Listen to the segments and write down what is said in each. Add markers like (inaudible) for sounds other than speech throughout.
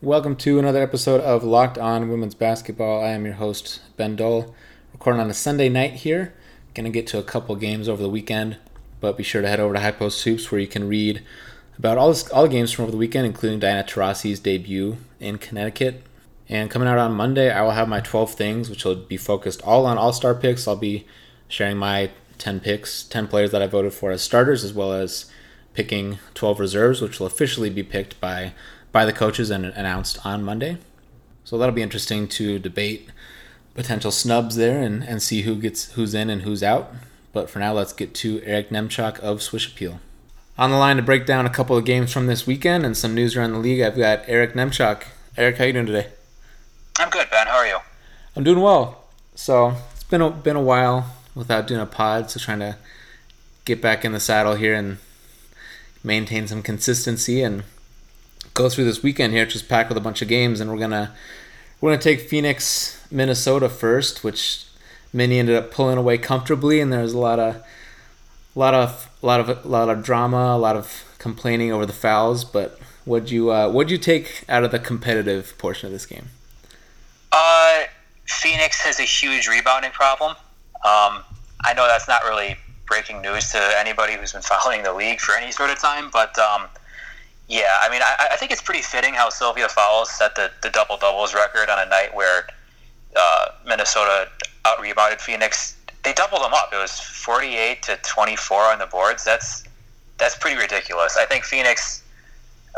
Welcome to another episode of Locked On Women's Basketball. I am your host, Ben Dole, recording on a Sunday night here. Gonna get to a couple games over the weekend, but be sure to head over to High Post Hoops where you can read about all, this, all the games from over the weekend, including Diana Taurasi's debut in Connecticut. And coming out on Monday, I will have my 12 things, which will be focused all on All Star picks. I'll be sharing my 10 picks, 10 players that I voted for as starters, as well as picking 12 reserves, which will officially be picked by by the coaches and announced on Monday. So that'll be interesting to debate potential snubs there and, and see who gets who's in and who's out. But for now, let's get to Eric Nemchok of Swish Appeal. On the line to break down a couple of games from this weekend and some news around the league, I've got Eric Nemchok. Eric, how you doing today? I'm good, Ben. How are you? I'm doing well. So it's been a, been a while without doing a pod, so trying to get back in the saddle here and maintain some consistency and go through this weekend here, just packed with a bunch of games, and we're gonna we're gonna take Phoenix, Minnesota first, which Minnie ended up pulling away comfortably, and there was a lot of a lot of a lot of a lot of drama, a lot of complaining over the fouls. But what'd you uh, what'd you take out of the competitive portion of this game? Uh, Phoenix has a huge rebounding problem. Um, I know that's not really breaking news to anybody who's been following the league for any sort of time, but um, yeah, I mean, I, I, think it's pretty fitting how Sylvia Fowles set the, the double doubles record on a night where uh, Minnesota out rebounded Phoenix. They doubled them up. It was forty eight to twenty four on the boards. That's that's pretty ridiculous. I think Phoenix,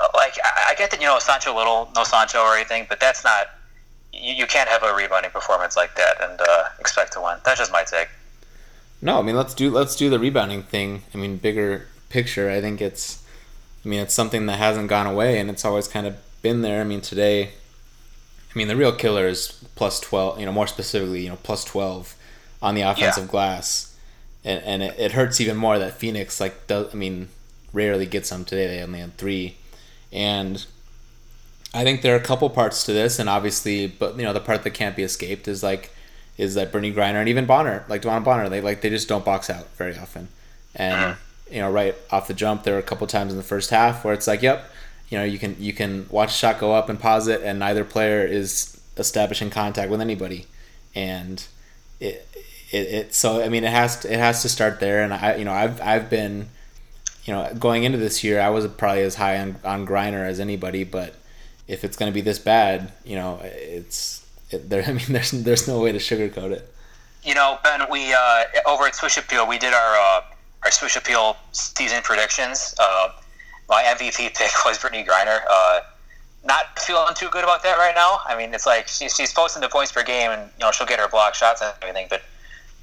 uh, like, I, I get that you know Sancho Lyttle, no Sancho or anything, but that's not. You, you can't have a rebounding performance like that and uh, expect to win. That's just my take. No, I mean let's do let's do the rebounding thing. I mean bigger picture. I think it's I mean, it's something that hasn't gone away, and it's always kind of been there. I mean, today, I mean, the real killer is plus twelve. You know, more specifically, you know, plus twelve on the offensive yeah. glass, and and it, it, hurts even more that Phoenix like does. I mean, rarely gets them today. They only had three, and I think there are a couple parts to this, and obviously, but you know, the part that can't be escaped is like is that Brittney Griner and even Bonner, like DeWanna Bonner, they like they just don't box out very often, and. Uh-huh you know, right off the jump, there were a couple times in the first half where it's like, yep, you know, you can you can watch a shot go up and pause it, and neither player is establishing contact with anybody, and it it, it so I mean it has to, it has to start there, and I you know I've I've been you know going into this year I was probably as high on on Griner as anybody, but if it's going to be this bad, you know, it's it, there. (laughs) I mean, there's there's no way to sugarcoat it. You know, Ben, we uh, over at Swish Appeal, we did our uh, our Swish Appeal season predictions. Uh, my MVP (laughs) pick was Brittney Griner. Uh, not feeling too good about that right now. I mean, it's like she's, she's posting the points per game, and you know she'll get her block shots and everything, but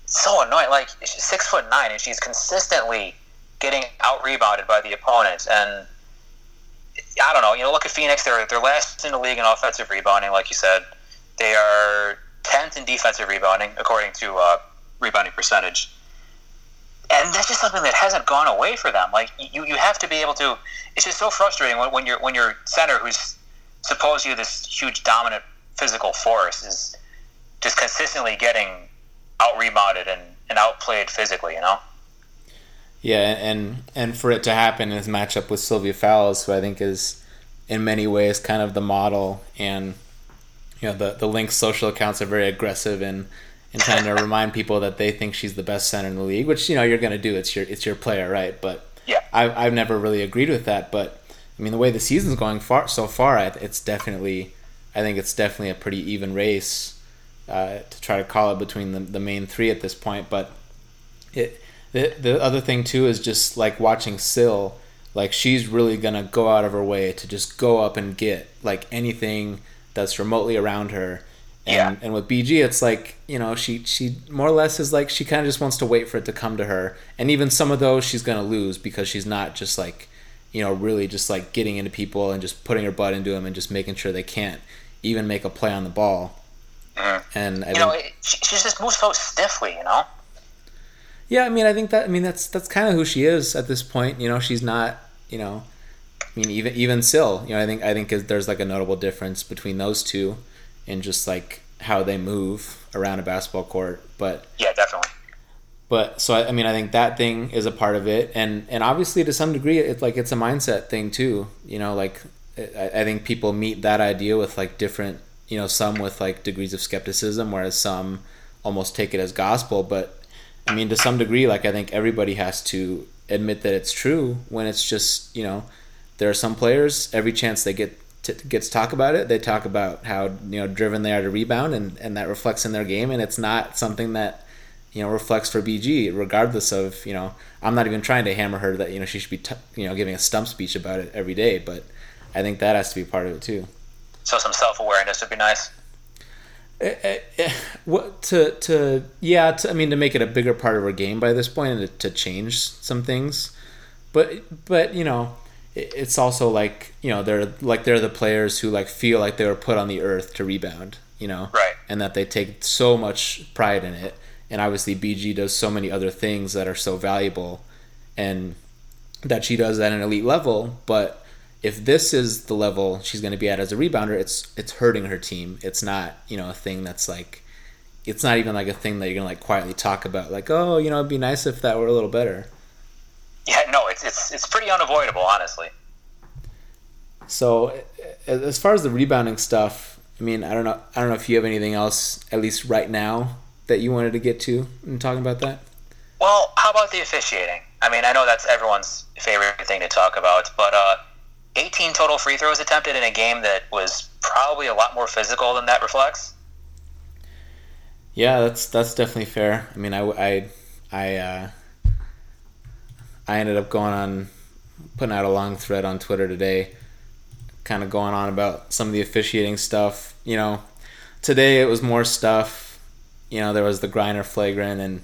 so annoying. Like she's six foot nine, and she's consistently getting out rebounded by the opponent. And I don't know. You know, look at Phoenix. They're they're last in the league in offensive rebounding, like you said. They are tenth in defensive rebounding according to uh, rebounding percentage and that's just something that hasn't gone away for them. Like you, you have to be able to. It's just so frustrating when, when you're when your center, who's supposedly this huge dominant physical force, is just consistently getting out rebounded and, and outplayed physically. You know. Yeah, and and for it to happen in his matchup with Sylvia Fowles, who I think is in many ways kind of the model, and you know the the Lynx social accounts are very aggressive and and trying to remind people that they think she's the best center in the league, which you know you're going to do. It's your it's your player, right? But yeah, I, I've never really agreed with that. But I mean, the way the season's going far so far, it's definitely I think it's definitely a pretty even race uh, to try to call it between the, the main three at this point. But it the the other thing too is just like watching Sill. Like she's really gonna go out of her way to just go up and get like anything that's remotely around her and, yeah. and with BG, it's like you know she she more or less is like she kind of just wants to wait for it to come to her, and even some of those she's gonna lose because she's not just like you know really just like getting into people and just putting her butt into them and just making sure they can't even make a play on the ball. Mm-hmm. And I you know, it, she just moves so stiffly, you know. Yeah, I mean, I think that I mean that's that's kind of who she is at this point. You know, she's not you know, I mean even even still, you know, I think I think there's like a notable difference between those two in just like how they move around a basketball court. But yeah, definitely. But so I, I mean I think that thing is a part of it, and and obviously to some degree it's like it's a mindset thing too. You know, like I, I think people meet that idea with like different, you know, some with like degrees of skepticism, whereas some almost take it as gospel. But I mean, to some degree, like I think everybody has to admit that it's true when it's just, you know, there are some players every chance they get to, get to talk about it, they talk about how you know driven they are to rebound, and and that reflects in their game, and it's not something that you know reflects for BG, regardless of you know. I'm not even trying to hammer her that you know she should be t- you know giving a stump speech about it every day, but I think that has to be part of it too. So some self awareness would be nice. Uh, uh, what to to yeah to, I mean to make it a bigger part of her game by this point and to, to change some things, but but you know it's also like you know they're like they're the players who like feel like they were put on the earth to rebound you know? Right. And that they take so much pride in it. And obviously bg does so many other things that are so valuable and that she does at an elite level. But if this is the level she's going to be at as a rebounder it's it's hurting her team. It's not you know a thing that's like it's not even like a thing that you're going to like quietly talk about. Like oh you know it'd be nice if that were a little better yeah, no, it's it's it's pretty unavoidable, honestly. So, as far as the rebounding stuff, I mean, I don't know, I don't know if you have anything else, at least right now, that you wanted to get to in talking about that. Well, how about the officiating? I mean, I know that's everyone's favorite thing to talk about, but uh, 18 total free throws attempted in a game that was probably a lot more physical than that reflects. Yeah, that's that's definitely fair. I mean, I I I uh, I ended up going on putting out a long thread on Twitter today, kind of going on about some of the officiating stuff. You know, today it was more stuff. You know, there was the Griner flagrant, and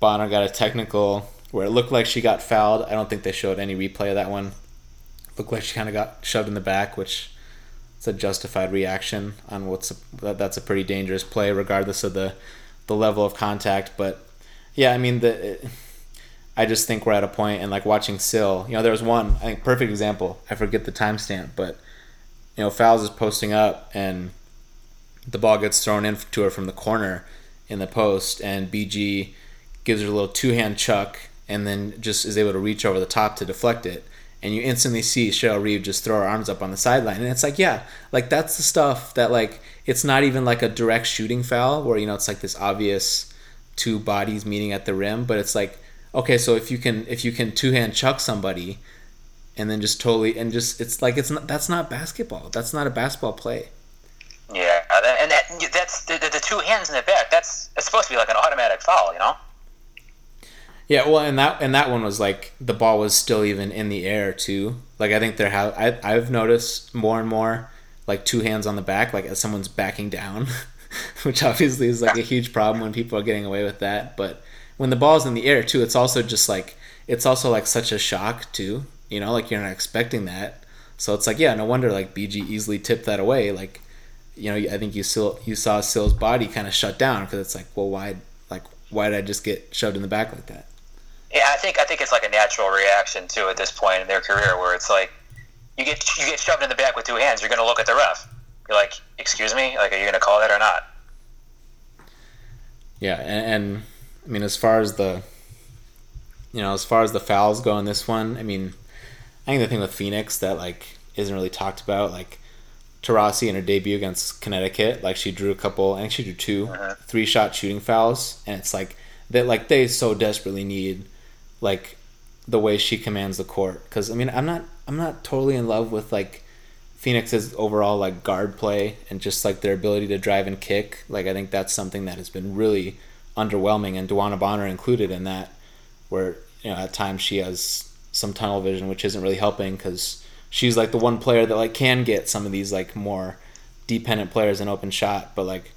Bonner got a technical where it looked like she got fouled. I don't think they showed any replay of that one. Looked like she kind of got shoved in the back, which is a justified reaction on what's a, that's a pretty dangerous play, regardless of the the level of contact. But yeah, I mean the. It, I just think we're at a point and like watching Sill, you know, there was one, I think perfect example. I forget the timestamp, but you know, Fowles is posting up and the ball gets thrown in to her from the corner in the post and BG gives her a little two hand chuck and then just is able to reach over the top to deflect it. And you instantly see Cheryl Reeve just throw her arms up on the sideline. And it's like, yeah, like that's the stuff that like it's not even like a direct shooting foul where, you know, it's like this obvious two bodies meeting at the rim, but it's like okay, so if you can if you can two hand chuck somebody, and then just totally and just it's like it's not that's not basketball. That's not a basketball play. Yeah, and that, that's the, the, two hands in the back. That's it's supposed to be like an automatic foul, you know. Yeah, well, and that and that one was like the ball was still even in the air too. Like I think there have I I've noticed more and more like two hands on the back, like as someone's backing down, (laughs) which obviously is like a huge problem when people are getting away with that. But when the ball's in the air too, it's also just like it's also like such a shock too. You know, like you're not expecting that. So it's like, yeah, no wonder like BG easily tipped that away. Like, you know, I think you still you saw Sill's body kind of shut down because it's like, well, why, like, why did I just get shoved in the back like that? Yeah, I think I think it's like a natural reaction too at this point in their career where it's like you get you get shoved in the back with two hands, you're gonna look at the ref. You're like, excuse me, like, are you gonna call that or not? Yeah, and, and I mean, as far as the, you know, as far as the fouls go in this one, I mean, I think the thing with Phoenix that like isn't really talked about, like Taurasi in her debut against Connecticut, like she drew a couple, I think she drew 2 uh-huh. three shot shooting fouls, and it's like that, like they so desperately need, like, the way she commands the court. Because I mean, I'm not, I'm not totally in love with like Phoenix's overall like guard play and just like their ability to drive and kick. Like I think that's something that has been really underwhelming, and DeWanna Bonner included in that, where you know at times she has some tunnel vision, which isn't really helping because she's like the one player that like can get some of these like more dependent players an open shot, but like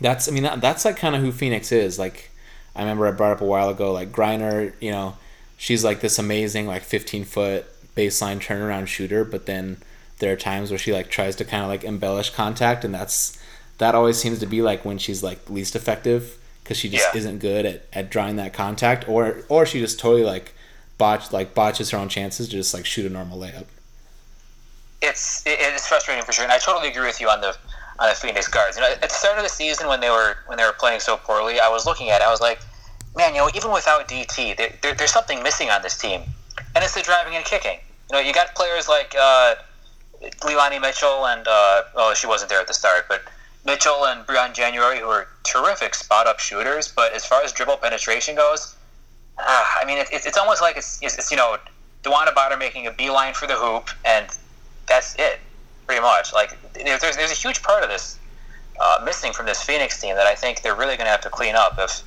that's I mean that, that's like kind of who Phoenix is. Like I remember I brought up a while ago, like Griner, you know, she's like this amazing like 15 foot baseline turnaround shooter, but then there are times where she like tries to kind of like embellish contact, and that's that always seems to be like when she's like least effective because she just yeah. isn't good at, at drawing that contact, or or she just totally like botch like botches her own chances to just like shoot a normal layup. It's it is frustrating for sure, and I totally agree with you on the on the Phoenix guards. You know, at the start of the season when they were when they were playing so poorly, I was looking at it, I was like, man, you know, even without DT, there, there, there's something missing on this team, and it's the driving and kicking. You know, you got players like uh, Leilani Mitchell and uh, well, she wasn't there at the start, but Mitchell and Briann January, who are terrific spot up shooters, but as far as dribble penetration goes, uh, I mean, it, it's almost like it's, it's, it's you know DeWanna Bonner making a beeline for the hoop, and that's it, pretty much. Like there's there's a huge part of this uh, missing from this Phoenix team that I think they're really going to have to clean up. If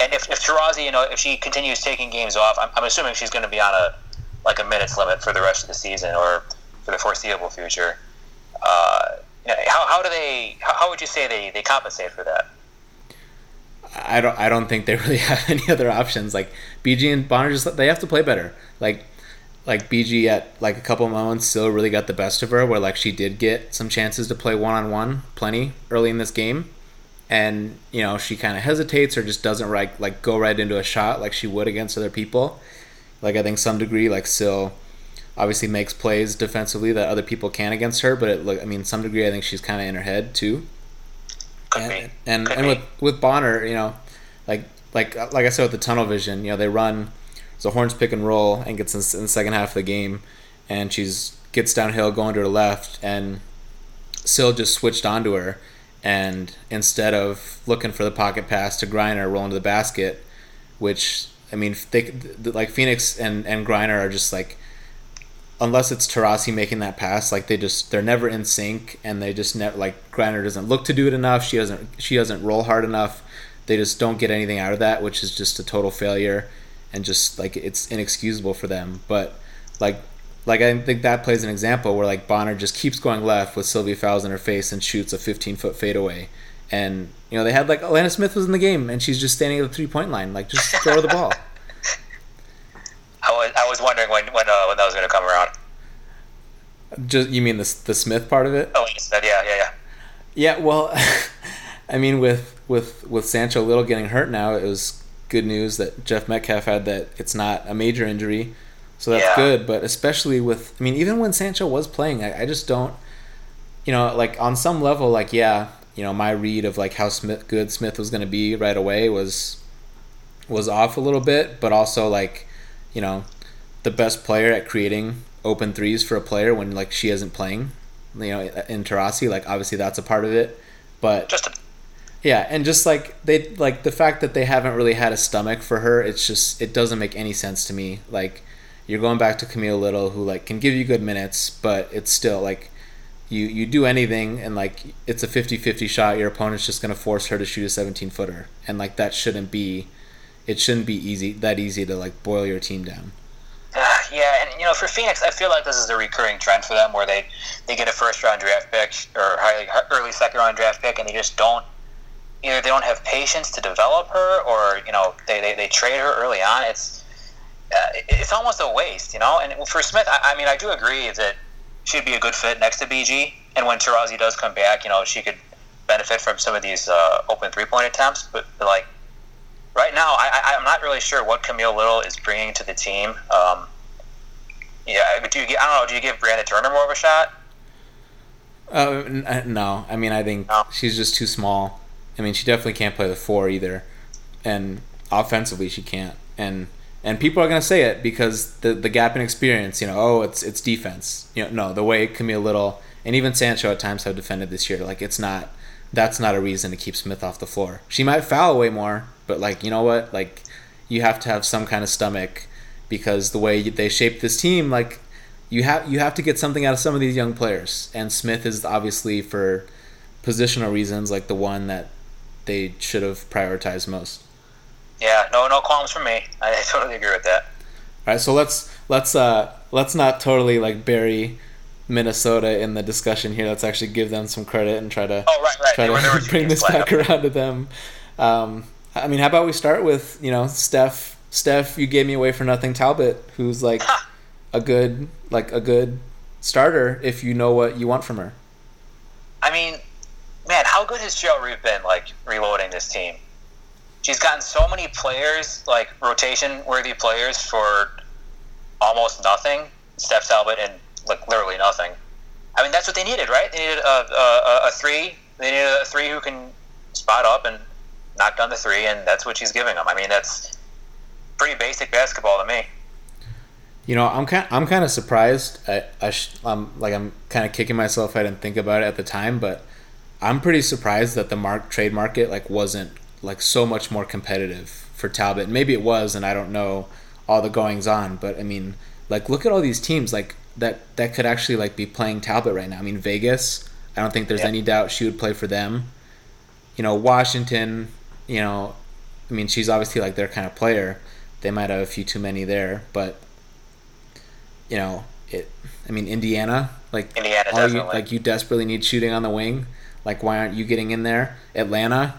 and if, if Taurasi, you know, if she continues taking games off, I'm, I'm assuming she's going to be on a like a minutes limit for the rest of the season or for the foreseeable future. Uh, you know, how, how do they? How would you say they, they compensate for that? I don't I don't think they (laughs) really have any other options. Like BG and Bonner just they have to play better. Like like BG at like a couple moments still really got the best of her where like she did get some chances to play one on one plenty early in this game. And, you know, she kind of hesitates or just doesn't like like go right into a shot like she would against other people. Like I think some degree like still obviously makes plays defensively that other people can against her, but it, like I mean some degree I think she's kind of in her head too. Could and be. and, Could and be. with with Bonner, you know, like like like I said with the tunnel vision, you know, they run so horns pick and roll and gets in, in the second half of the game, and she's gets downhill going to her left, and Sil just switched onto her, and instead of looking for the pocket pass to Griner rolling to the basket, which I mean, they like Phoenix and and Griner are just like unless it's Taurasi making that pass, like they just they're never in sync, and they just never like Griner doesn't look to do it enough. She doesn't she doesn't roll hard enough. They just don't get anything out of that, which is just a total failure, and just like it's inexcusable for them. But like like I think that plays an example where like Bonner just keeps going left with Sylvia Fowles in her face and shoots a 15 foot fadeaway. And you know they had like Alanna Smith was in the game and she's just standing at the three point line, like just throw the ball. (laughs) I was, I was wondering when when, uh, when that was going to come around. Just you mean the the Smith part of it? Oh, you yeah, yeah, yeah. Yeah, well, (laughs) I mean, with with with Sancho Lyttle getting hurt now, it was good news that Jeff Metcalf had that it's not a major injury, so that's Yeah. good. But especially with, I mean, even when Sancho was playing, I, I just don't, you know, like on some level, like yeah, you know, my read of like how Smith good Smith was going to be right away was was off a little bit, but also like, you know, the best player at creating open threes for a player when like she isn't playing, you know, in Taurasi, like obviously that's a part of it, but Just a, yeah, and just like they like the fact that they haven't really had a stomach for her, it's just it doesn't make any sense to me. Like you're going back to Camille Little who like can give you good minutes, but it's still like you you do anything and like it's a 50-50 shot, your opponent's just going to force her to shoot a 17 footer. And like that shouldn't be it shouldn't be easy that easy to like boil your team down. uh, yeah, and you know, for Phoenix, I feel like this is a recurring trend for them, where they they get a first round draft pick or highly, early second round draft pick, and they just don't either they don't have patience to develop her, or you know, they they, they trade her early on. It's uh, it's almost a waste, you know. And for Smith, I, I mean, I do agree that she'd be a good fit next to BG, and when Taurasi does come back, you know, she could benefit from some of these uh, open three point attempts. But, but like right now, I, I, I'm not really sure what Camille Little is bringing to the team. Um, yeah, do you? I don't know. Do you give Brandon Turner more of a shot? Uh, n- uh, no, I mean I think No. she's just too small. I mean she definitely can't play the four either, and offensively she can't. And and people are gonna say it because the the gap in experience. You know, oh it's it's defense. You know, no, the way Camille Little and even Sancho at times have defended this year, like it's not. That's not a reason to keep Smith off the floor. She might foul way more, but like you know what, like you have to have some kind of stomach because the way they shape this team, like you have you have to get something out of some of these young players. And Smith is obviously for positional reasons like the one that they should have prioritized most. Yeah, no, no qualms for me. I, I totally agree with that. All right, so let's let's uh let's not totally like bury Minnesota in the discussion here. Let's actually give them some credit and try to Oh, right, right. try They were- were (laughs) to bring this back (laughs) around to them. Um, I mean, how about we start with you know Steph? Steph, you gave me away for nothing. Talbot, who's like a good like a good starter if you know what you want from her. I mean, man, how good has Cheryl Reeve been like reloading this team? She's gotten so many players, like rotation worthy players, for almost nothing. Steph Talbot and like literally nothing. I mean, that's what they needed, right? They needed a, a, a three. They needed a three who can spot up and knock down the three, and that's what she's giving them. I mean, that's pretty basic basketball to me. You know, I'm kind I'm kind of surprised. I, I sh- I'm like I'm kind of kicking myself. I didn't think about it at the time, but I'm pretty surprised that the mark trade market like wasn't like so much more competitive for Talbot. Maybe it was, and I don't know all the goings on. But I mean, like look at all these teams like that that could actually like be playing Talbot right now. I mean, Vegas. I don't think there's yeah. any doubt she would play for them. You know, Washington. You know, I mean, she's obviously like their kind of player. They might have a few too many there, but you know, it. I mean, Indiana, like Indiana, all you, like you desperately need shooting on the wing. Like, why aren't you getting in there? Atlanta,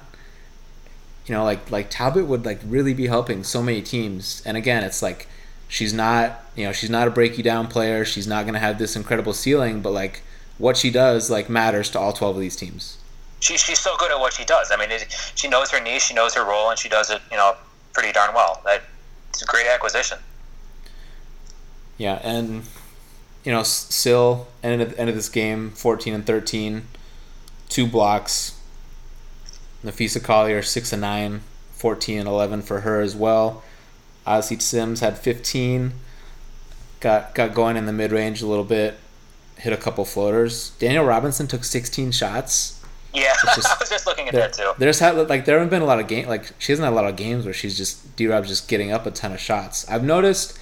you know, like like Talbot would like really be helping so many teams. And again, it's like she's not, you know, she's not a break you down player. She's not gonna have this incredible ceiling, but like what she does like matters to all twelve of these teams. She, she's so good at what she does. I mean, it, she knows her niche, she knows her role, and she does it, you know, pretty darn well. That it's a great acquisition. Yeah, and you know, still ended end of this game, fourteen and thirteen, two blocks. Napheesa Collier six and nine, 14 and eleven for her as well. Odyssey Sims had fifteen. Got got going in the mid range a little bit, hit a couple floaters. Danielle Robinson took sixteen shots. Yeah, just, (laughs) I was just looking at that too. There's had like there haven't been a lot of game like she hasn't had a lot of games where she's just D Rob's just getting up a ton of shots. I've noticed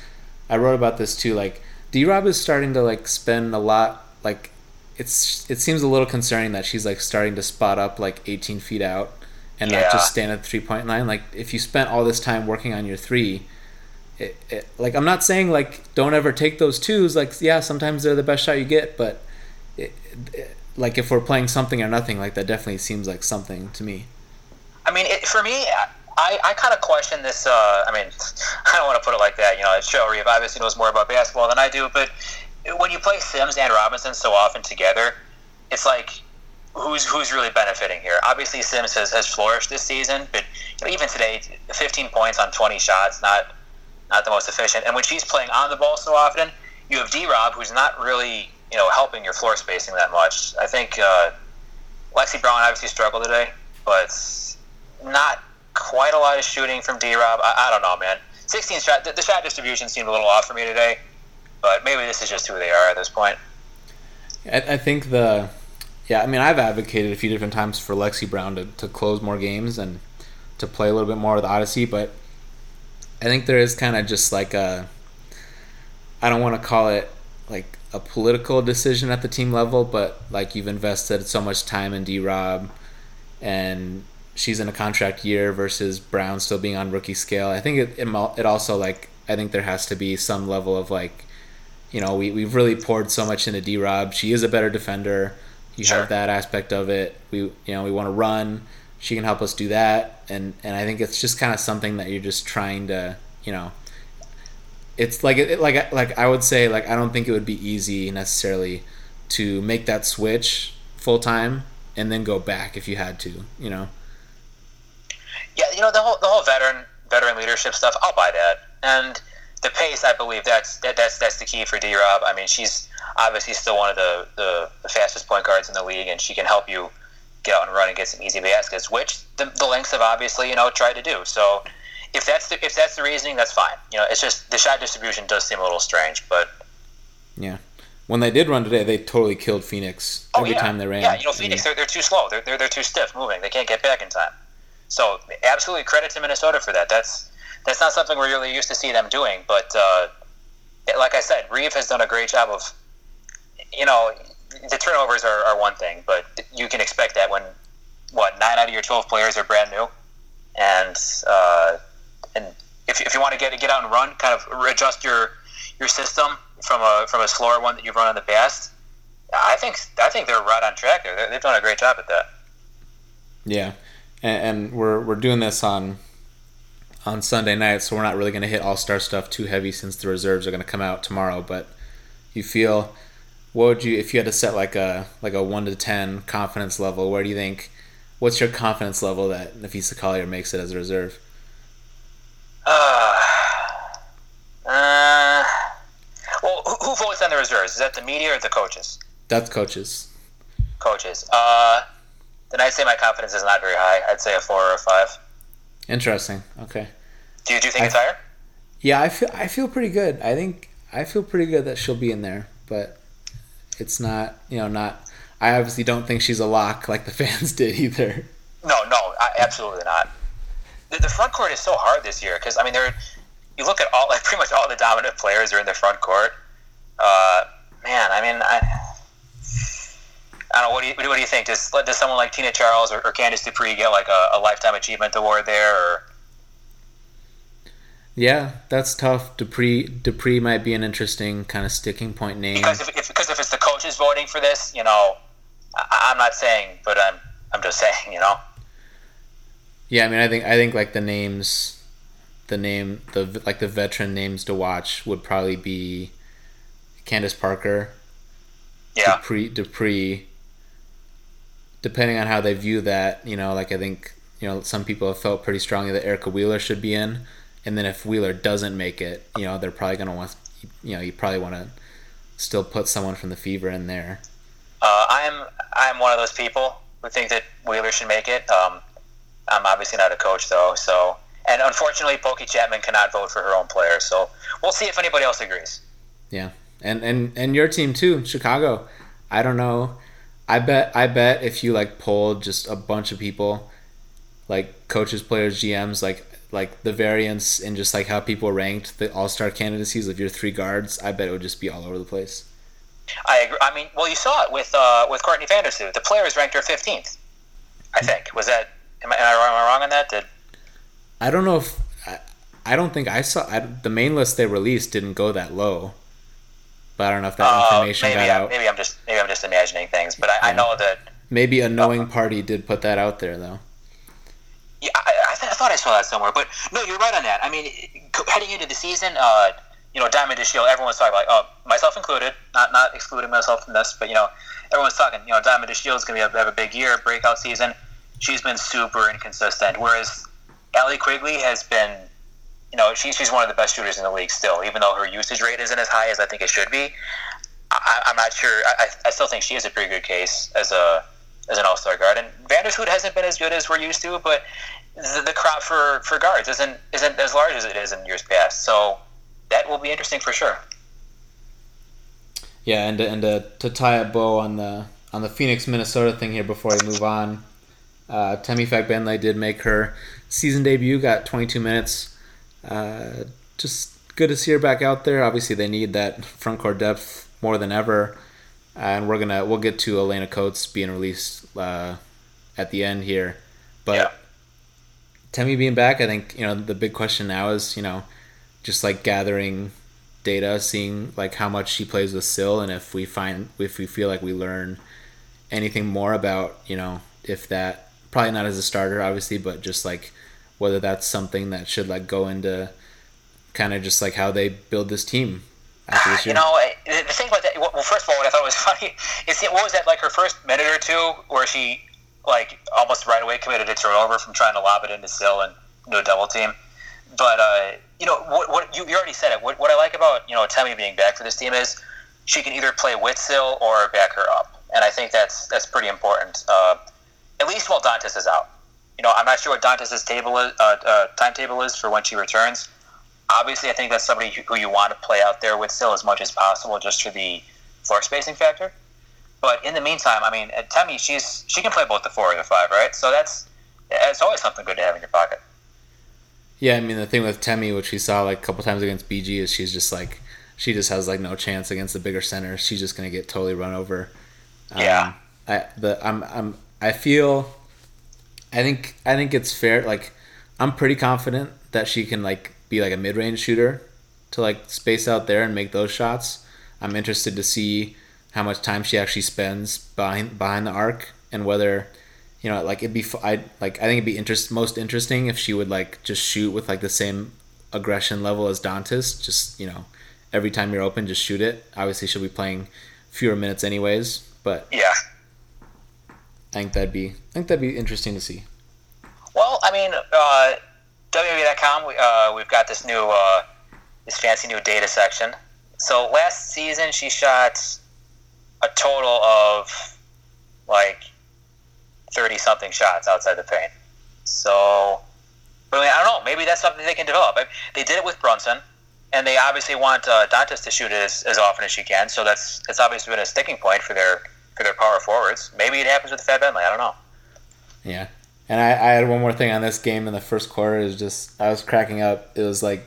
I wrote about this too. Like D Rob is starting to like spend a lot. Like it's it seems a little concerning that she's like starting to spot up like 18 feet out and yeah. not just stand at the three point line. Like if you spent all this time working on your three. It, it, like I'm not saying like don't ever take those twos. Like yeah, sometimes they're the best shot you get, but it, like if we're playing something or nothing, like that definitely seems like something to me. I mean, it, for me, I, I kind of question this. Uh, I mean, (laughs) I don't want to put it like that. You know, Cheryl Reeve obviously knows more about basketball than I do, but when you play Sims and Robinson so often together, it's like who's who's really benefiting here? Obviously, Sims has, has flourished this season, but even today, 15 points on 20 shots, not not the most efficient. And when she's playing on the ball so often, you have D Rob, who's not really you know helping your floor spacing that much. I think uh, Lexie Brown obviously struggled today, but not quite a lot of shooting from D Rob. I, I, don't know, man. 16 shot, the, the, shot distribution seemed a little off for me today, but maybe this is just who they are at this point. I, I think the, yeah, I mean, I've advocated a few different times for Lexie Brown to, to close more games and to play a little bit more with Odyssey, but I think there is kind of just like a, I don't want to call it like a political decision at the team level, but like you've invested so much time in D Rob and she's in a contract year versus Brown still being on rookie scale. I think it, it, it also like I think there has to be some level of like, you know, we we've really poured so much into D Rob. She is a better defender. You sure. have that aspect of it. We you know we want to run. She can help us do that, and and I think it's just kind of something that you're just trying to you know. It's like it, like like I would say like I don't think it would be easy necessarily to make that switch full time and then go back if you had to, you know. Yeah, you know the whole the whole veteran veteran leadership stuff. I'll buy that, and the pace. I believe that's that, that's that's the key for D Rob. I mean, she's obviously still one of the, the, the fastest point guards in the league, and she can help you get out and run and get some easy baskets, which the, the Lynx have obviously you know tried to do. So if that's the, if that's the reasoning, that's fine. You know, it's just the shot distribution does seem a little strange, but yeah. When they did run today, they totally killed Phoenix oh, every yeah. time they ran. Yeah, you know, Phoenix, they're, they're too slow. They're, they're, they're too stiff moving. They can't get back in time. So absolutely credit to Minnesota for that. That's that's not something we're really used to see them doing. But uh, like I said, Reeve has done a great job of, you know, the turnovers are, are one thing, but you can expect that when what nine out of your twelve players are brand new, and uh, and if, if you want to get get out and run, kind of adjust your your system from a from a slower one that you've run in the past. I think I think they're right on track there. They've done a great job at that. Yeah, and, and we're we're doing this on on Sunday night, so we're not really going to hit all star stuff too heavy since the reserves are going to come out tomorrow. But you feel, what would you if you had to set like a like a one to ten confidence level? Where do you think? What's your confidence level that Napheesa Collier makes it as a reserve? Uh, uh, well, who, who votes on the reserves? Is that the media or the coaches? That's coaches. Coaches. Uh, then I'd say my confidence is not very high. I'd say a four or a five. Interesting. Okay. Do you, do you think I, it's higher? Yeah, I feel I feel pretty good. I think I feel pretty good that she'll be in there, but it's not you know not. I obviously don't think she's a lock like the (laughs) fans did either. No, no, I, absolutely not. The, the front court is so hard this year because I mean, they're you look at all (laughs) like pretty much all the dominant players are in the front court. Uh, man, I mean, I, I don't know. What do you what do you think? Does does someone like Tina Charles or, or Candice Dupree get like a, a lifetime achievement award there? Or yeah, that's tough. Dupree Dupree might be an interesting kind of sticking point name because if, if because if it's the coaches voting for this, you know, I, I'm not saying, but I'm I'm just saying, you know. Yeah, I mean, I think I think like the names, the name, the like the veteran names to watch would probably be Candace Parker, yeah, Dupree, Dupree. Depending on how they view that, you know, like I think you know some people have felt pretty strongly that Erica Wheeler should be in, and then if Wheeler doesn't make it, you know, they're probably gonna want, you know, you probably want to still put someone from the Fever in there. Uh, I'm I'm one of those people who think that Wheeler should make it. Um, I'm obviously not a coach though, so and unfortunately, Pokey Chatman cannot vote for her own player. So we'll see if anybody else agrees. Yeah, and and and your team too, Chicago. I don't know. I bet I bet if you like polled just a bunch of people, like coaches, players, GMs, like like the variance in just like how people ranked the All Star candidacies of your three guards, I bet it would just be all over the place. I agree. I mean, well, you saw it with uh, with Courtney Vandersloot. The players ranked her fifteenth. I think was that. Am I, am I, wrong, am I wrong on that? Did I don't know if I, I don't think I saw I, the main list they released didn't go that low. But I don't know if that uh, information maybe got I, out. maybe I'm just maybe I'm just imagining things. But I, I know that Maybe a knowing party did put that out there though. Yeah, I, I, th- I thought I saw that somewhere, but no, you're right on that. I mean, heading into the season, uh, you know, Diamond DeShield, everyone's talking like, oh, myself included, not not excluding myself from this, but you know, everyone's talking, you know, Diamond DeShield is going to have a big year, breakout season. She's been super inconsistent, whereas Allie Quigley has been, you know, she's she's one of the best shooters in the league still, even though her usage rate isn't as high as I think it should be. I, I'm not sure. I, I still think she is a pretty good case as a as an All Star guard. And Vandersloot hasn't been as good as we're used to, but the, the crop for, for guards isn't isn't as large as it is in years past. So that will be interesting for sure. Yeah, and and uh, to tie a bow on the on the Phoenix Minnesota thing here before we move on, uh, Temi did make her season debut, got 22 minutes. Uh, just good to see her back out there. Obviously, they need that front court depth more than ever and we're gonna we'll get to Alaina Coates being released uh, at the end here, but Yeah. Temi being back, I think you know the big question now is you know just like gathering data, seeing like how much she plays with Sil, and if we find if we feel like we learn anything more about you know if that probably not as a starter obviously, but just like whether that's something that should like go into kind of just like how they build this team after this You know, the the thing about that. Well, first of all, what I thought was (laughs) funny is what was that like her first minute or two where she like almost right away committed a turnover from trying to lob it into Sill and no double team. But uh, you know what? What you, you already said it. What, what I like about you know Temi being back for this team is she can either play with Sill or back her up, and I think that's that's pretty important. Uh, at least while Dantas is out. You know, I'm not sure what Dantas's table is, uh, uh, timetable is for when she returns. Obviously, I think that's somebody who- you want to play out there with still as much as possible, just for the floor spacing factor. But in the meantime, I mean, at Temi, she's she can play both the four or the five, right? So that's it's always something good to have in your pocket. Yeah, I mean the thing with Temi, which we saw like a couple times against BG, is she's just like she just has like no chance against the bigger center. She's just gonna get totally run over. Um, Yeah. I the I'm I'm I feel I think I think it's fair. Like I'm pretty confident that she can like be like a mid range shooter to like space out there and make those shots. I'm interested to see how much time she actually spends behind behind the arc and whether you know like it'd be I like I think it'd be interest most interesting if she would like just shoot with like the same aggression level as Dantas. Just you know every time you're open, just shoot it. Obviously, she'll be playing fewer minutes anyways, but Yeah. I think that'd be I think that'd be interesting to see. Well, I mean, uh, WNBA.com, we, uh, we've got this new, uh, this fancy new data section. So last season, she shot a total of like thirty something shots outside the paint. So, I, mean, I don't know. Maybe that's something they can develop. They did it with Brunson. and they obviously want uh, Dantas to shoot as, as often as she can. So that's that's obviously been a sticking point for their their power forwards. Maybe it happens with Fagbenle. I don't know. Yeah, and I, I had one more thing on this game in the first quarter. Is just I was cracking up. It was like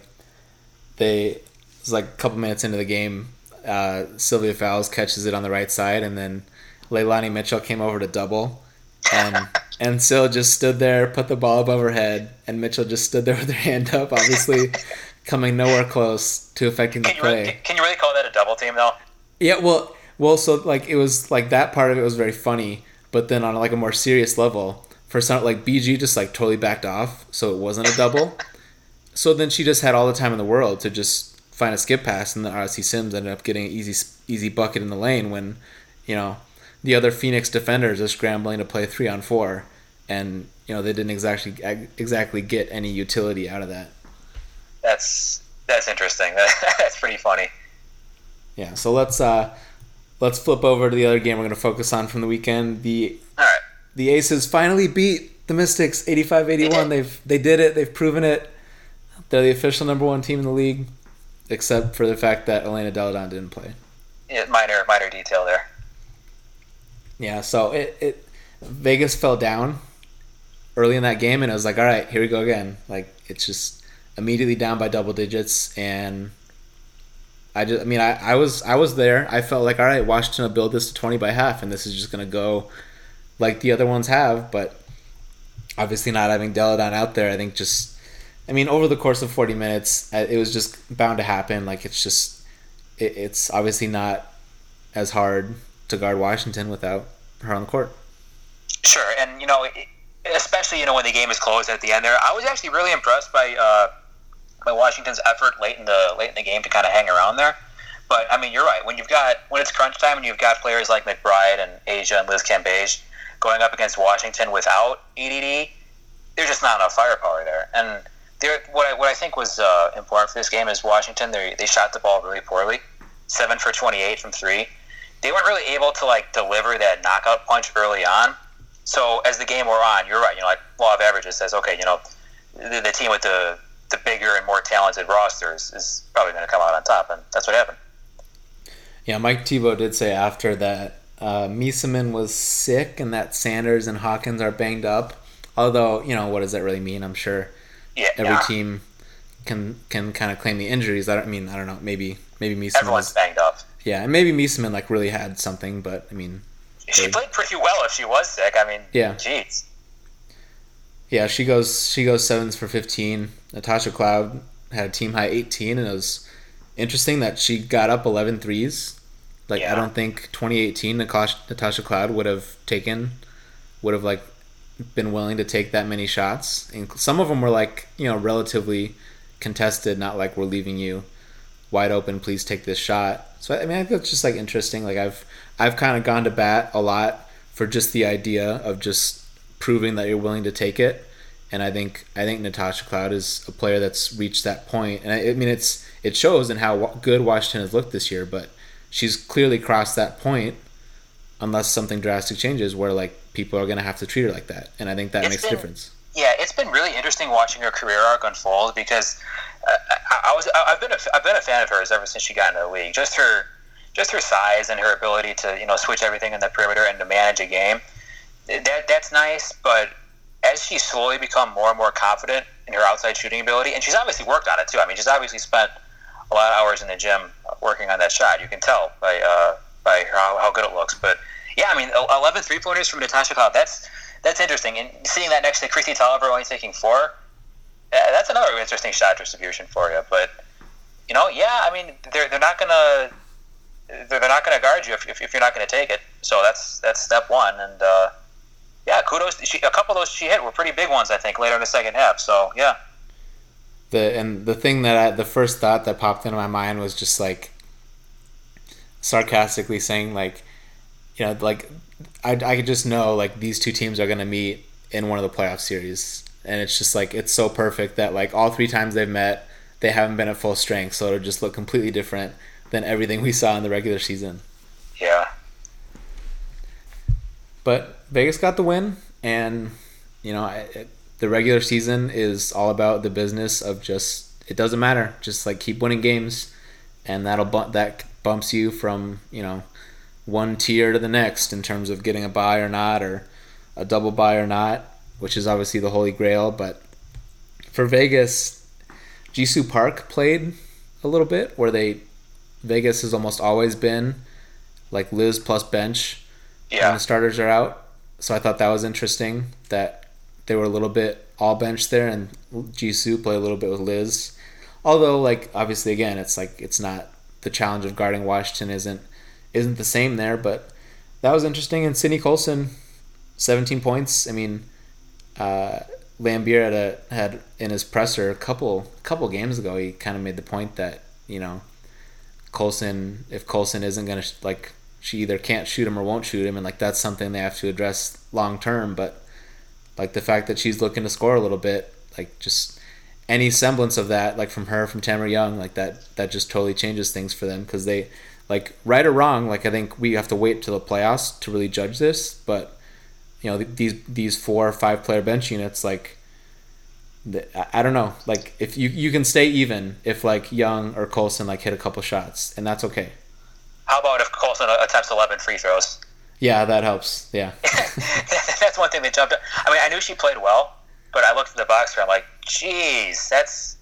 they it was like a couple minutes into the game. Uh, Sylvia Fowles catches it on the right side, and then Leilani Mitchell came over to double, and (laughs) and Sil just stood there, put the ball above her head, and Mitchell just stood there (laughs) with her hand up, obviously coming nowhere close to affecting the Can play. really, can you really call that a double team though? Yeah, well, well, so like it was like that part of it was very funny, but then on like a more serious level, for some like BG just like totally backed off, so it wasn't a double. so then she just had all the time in the world to just find a skip pass, and Odyssey Sims ended up getting an easy easy bucket in the lane when, you know, the other Phoenix defenders are scrambling to play three on four, and you know they didn't exactly exactly get any utility out of that. That's that's interesting. (laughs) that's pretty funny. Yeah, so let's uh, let's flip over to the other game we're going to focus on from the weekend. The All right. the Aces finally beat the Mystics 85-81. They've they did it. They've proven it. They're the official number one team in the league, except for the fact that Elena Delle Donne didn't play. Yeah, minor minor detail there. Yeah, so it, it Vegas fell down early in that game, and I was like, all right, here we go again. Like it's just immediately down by double digits, and I just, I mean, I, I was I was there. I felt like, all right, Washington will build this to twenty by half, and this is just gonna go like the other ones have, but obviously not having Delle Donne out there, I think just, I mean, over the course of forty minutes, it was just bound to happen. Like it's just, it, it's obviously not as hard to guard Washington without her on the court. Sure, and you know, especially you know when the game is closed at the end there, I was actually really impressed by uh, by Washington's effort late in the late in the game to kind of hang around there. But I mean, you're right. When you've got when it's crunch time and you've got players like McBride and A'ja and Liz Cambage going up against Washington without EDD, there's just not enough firepower there. And there, what I what I think was uh, important for this game is Washington. They they shot the ball really poorly, seven for 28 from three. They weren't really able to like deliver that knockout punch early on. So as the game wore on, you're right. You know, like law of averages says, okay, you know, the, the team with the the bigger and more talented rosters is probably going to come out on top, and that's what happened. Yeah, Mike Thibault did say after that uh, Meesseman was sick and that Sanders and Hawkins are banged up. Although, you know, what does that really mean? I'm sure yeah, every yeah. team can can kind of claim the injuries. I don't I mean I don't know. Maybe maybe Meesseman Everyone's was, banged up. yeah, and maybe Meesseman like really had something, but I mean She played pretty well if she was sick. I mean, Yeah. jeez. Yeah, she goes she goes sevens for 15. Natasha Cloud had a team high 18, and it was interesting that she got up 11 threes. Like I don't think 2018 Natasha, Natasha Cloud would have taken, would have like been willing to take that many shots. And some of them were like you know relatively contested, not like we're leaving you wide open. Please take this shot. So I mean, I think it's just like interesting. Like I've I've kind of gone to bat a lot for just the idea of just proving that you're willing to take it. And I think I think Natasha Cloud is a player that's reached that point. And I, I mean, it's it shows in how good Washington has looked this year. But she's clearly crossed that point, unless something drastic changes, where like people are gonna have to treat her like that. And I think that It's makes a difference. Yeah, it's been really interesting watching her career arc unfold because uh, I, I was I- I've been a, I've been a fan of hers ever since she got into the league. Just her just her size and her ability to you know switch everything in the perimeter and to manage a game. That that's nice, but as she's slowly become more and more confident in her outside shooting ability, and she's obviously worked on it too. I mean, she's obviously spent a lot of hours in the gym working on that shot. You can tell by uh, by how, how good it looks. But yeah, I mean, 11 three pointers from Natasha Cloud. That's that's interesting. And seeing that next to Kristi Toliver only taking four, uh, that's another interesting shot distribution for you. But you know, yeah, I mean, they're, they're not gonna they're, not gonna guard you if, if, if you're not gonna take it. So that's that's step one. And uh, yeah, kudos. She, a couple of those she hit were pretty big ones, I think, later in the second half. So yeah, the and the thing that I, the first thought that popped into my mind was just like sarcastically saying like you know like I, I could just know like these two teams are going to meet in one of the playoff series and it's just like it's so perfect that like all three times they've met they haven't been at full strength so it'll just look completely different than everything we saw in the regular season yeah, but Vegas got the win, and you know I, it, the regular season is all about the business of just it doesn't matter. Just like keep winning games, and that'll bu- that bumps you from you know one tier to the next in terms of getting a buy or not, or a double buy or not, which is obviously the holy grail. But for Vegas, Jisoo Park played a little bit where they Vegas has almost always been like Liz plus bench Yeah. when the starters are out. So I thought that was interesting that they were a little bit all bench there and Jisoo played a little bit with Liz. Although like obviously again it's like it's not the challenge of guarding Washington isn't isn't the same there, but that was interesting. And Sidney Colson, seventeen points. I mean, uh, Laimbeer had a, had in his presser a couple couple games ago. He kind of made the point that you know Colson, if Colson isn't gonna like, she either can't shoot him or won't shoot him, and like that's something they have to address long term. But like the fact that she's looking to score a little bit, like just any semblance of that, like from her, from Tamera Young, like that, that just totally changes things for them because they, like right or wrong, like I think we have to wait till the playoffs to really judge this. But you know these these four or five player bench units, like I- don't know, like if you you can stay even if like Young or Colson like hit a couple shots, and that's okay. How about if Colson attempts 11 free throws? Yeah, that helps. Yeah. (laughs) that's one thing that jumped. I mean, I knew she played well, but I looked at the box score. I'm like, geez, that's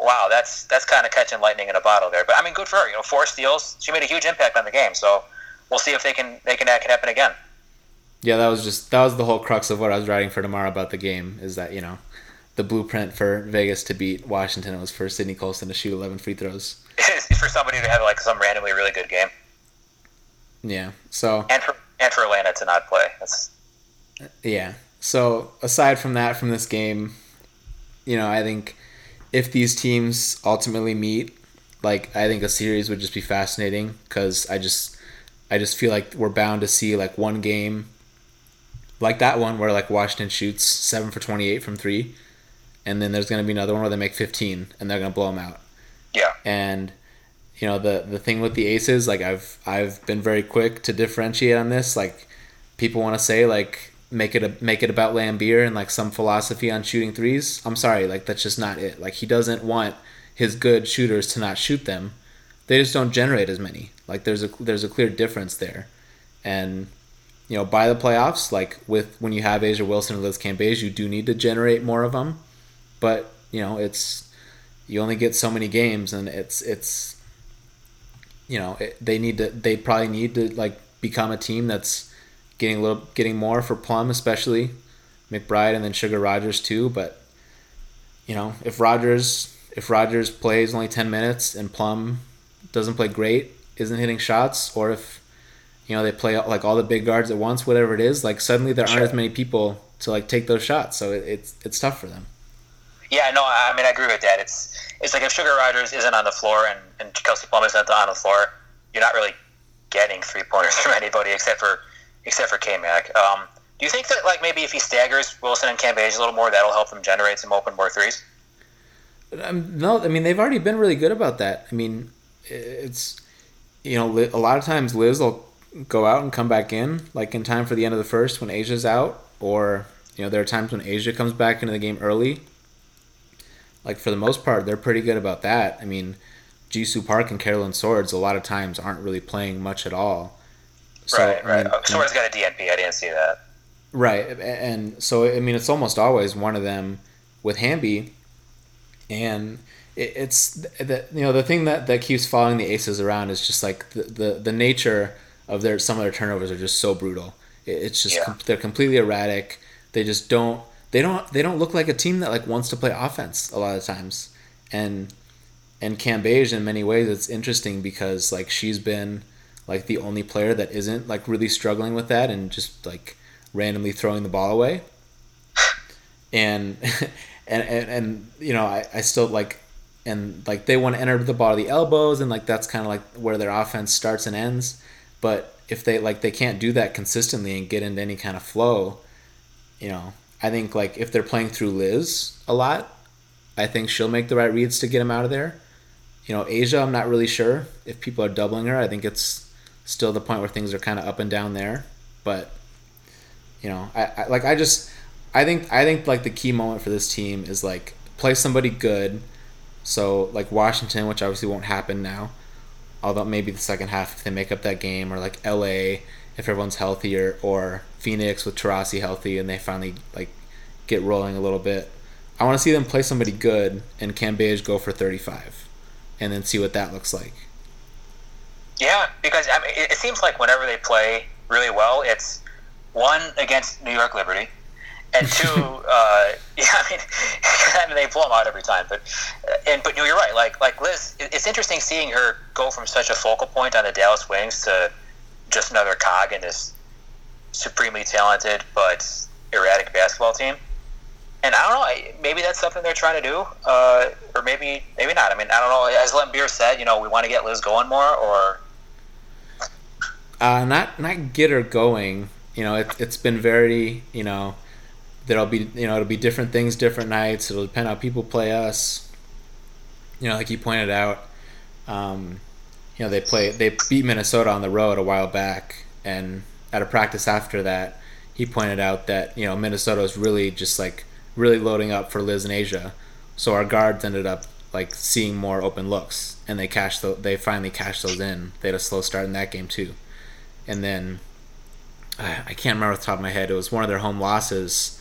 wow. That's that's kind of catching lightning in a bottle there. But I mean, good for her. You know, four steals. She made a huge impact on the game. So we'll see if they can they can that can happen again. Yeah, that was just that was the whole crux of what I was writing for tomorrow about the game is that you know the blueprint for Vegas to beat Washington was for Sidney Colson to shoot 11 free throws. (laughs) for somebody to have like some randomly really good game, Yeah. So and for and for Atlanta to not play. That's yeah. So aside from that, from this game, you know, I think if these teams ultimately meet, like I think a series would just be fascinating because I just I just feel like we're bound to see like one game like that one where like Washington shoots seven for twenty eight from three, and then there's gonna be another one where they make fifteen and they're gonna blow them out. Yeah. And you know the the thing with the aces, like I've I've been very quick to differentiate on this. Like people want to say like make it a, make it about Laimbeer and like some philosophy on shooting threes. I'm sorry, like that's just not it. Like he doesn't want his good shooters to not shoot them. They just don't generate as many. Like there's a there's a clear difference there, and you know by the playoffs, like with when you have A'ja Wilson and Liz Cambage, you do need to generate more of them. But you know it's you only get so many games, and it's it's you know it, they need to they probably need to like become a team that's getting a little getting more for Plum especially McBride and then Sugar Rogers too but you know if Rogers if Rogers plays only 10 minutes and Plum doesn't play great isn't hitting shots or if you know they play like all the big guards at once whatever it is like suddenly there aren't as many people to like take those shots so it, it's it's tough for them Yeah, no, I mean I agree with that. It's it's like if Sugar Rogers isn't on the floor and, and Kelsey Plum isn't on the floor, you're not really getting three pointers (laughs) from anybody except for except for K Mac. Um, do you think that like maybe if he staggers Wilson and Cambage a little more, that'll help them generate some open more threes? Um, no, I mean they've already been really good about that. I mean, it's you know a lot of times Liz will go out and come back in like in time for the end of the first when A'ja's out, or you know there are times when A'ja comes back into the game early. Like for the most part, they're pretty good about that. I mean, Jisoo Park and Carolyn Swords a lot of times aren't really playing much at all. So, right, I mean, oh, Sora's got a DNP. I didn't see that. Right, and so I mean, it's almost always one of them with Hamby, and it's the you know the thing that that keeps following the Aces around is just like the the, the nature of their some of their turnovers are just so brutal. It's just Yeah. they're completely erratic. They just don't they don't they don't look like a team that like wants to play offense a lot of times, and and Cambage in many ways it's interesting because like she's been like the only player that isn't like really struggling with that and just like randomly throwing the ball away. And (laughs) and and, and you know, I, I still like and like they want to enter the ball of the elbows and like that's kind of like where their offense starts and ends. But if they like they can't do that consistently and get into any kind of flow, you know, I think like if they're playing through Liz a lot, I think she'll make the right reads to get him out of there. You know, A'ja, I'm not really sure if people are doubling her. I think it's still the point where things are kind of up and down there. But you know, I, I like I just I think I think like the key moment for this team is like play somebody good, So like Washington, which obviously won't happen now, although maybe the second half if they make up that game, or like LA if everyone's healthier, or Phoenix with Taurasi healthy and they finally like get rolling a little bit. I want to see them play somebody good and Cambage go for 35 and then see what that looks like. Yeah, because I mean, it, seems like whenever they play really well, it's one against New York Liberty, and two, (laughs) uh, (laughs) yeah, I mean, (laughs) I mean, they blow them out every time. But and but you're right. Like like Liz, it's interesting seeing her go from such a focal point on the Dallas Wings to just another cog in this supremely talented but erratic basketball team. And I don't know. Maybe that's something they're trying to do, uh, or maybe maybe not. I mean, I don't know. As Laimbeer said, you know, we want to get Liz going more, or uh, not not get her going. You know, it, it's been very you know there'll be you know it'll be different things different nights it'll depend how people play us you know like you pointed out um, you know they play they beat minnesota on the road a while back and at a practice after that he pointed out that you know minnesota is really just like really loading up for liz and A'ja, so our guards ended up like seeing more open looks and they cashed the, they finally cashed those in they had a slow start in that game too and then I can't remember off the top of my head. It was one of their home losses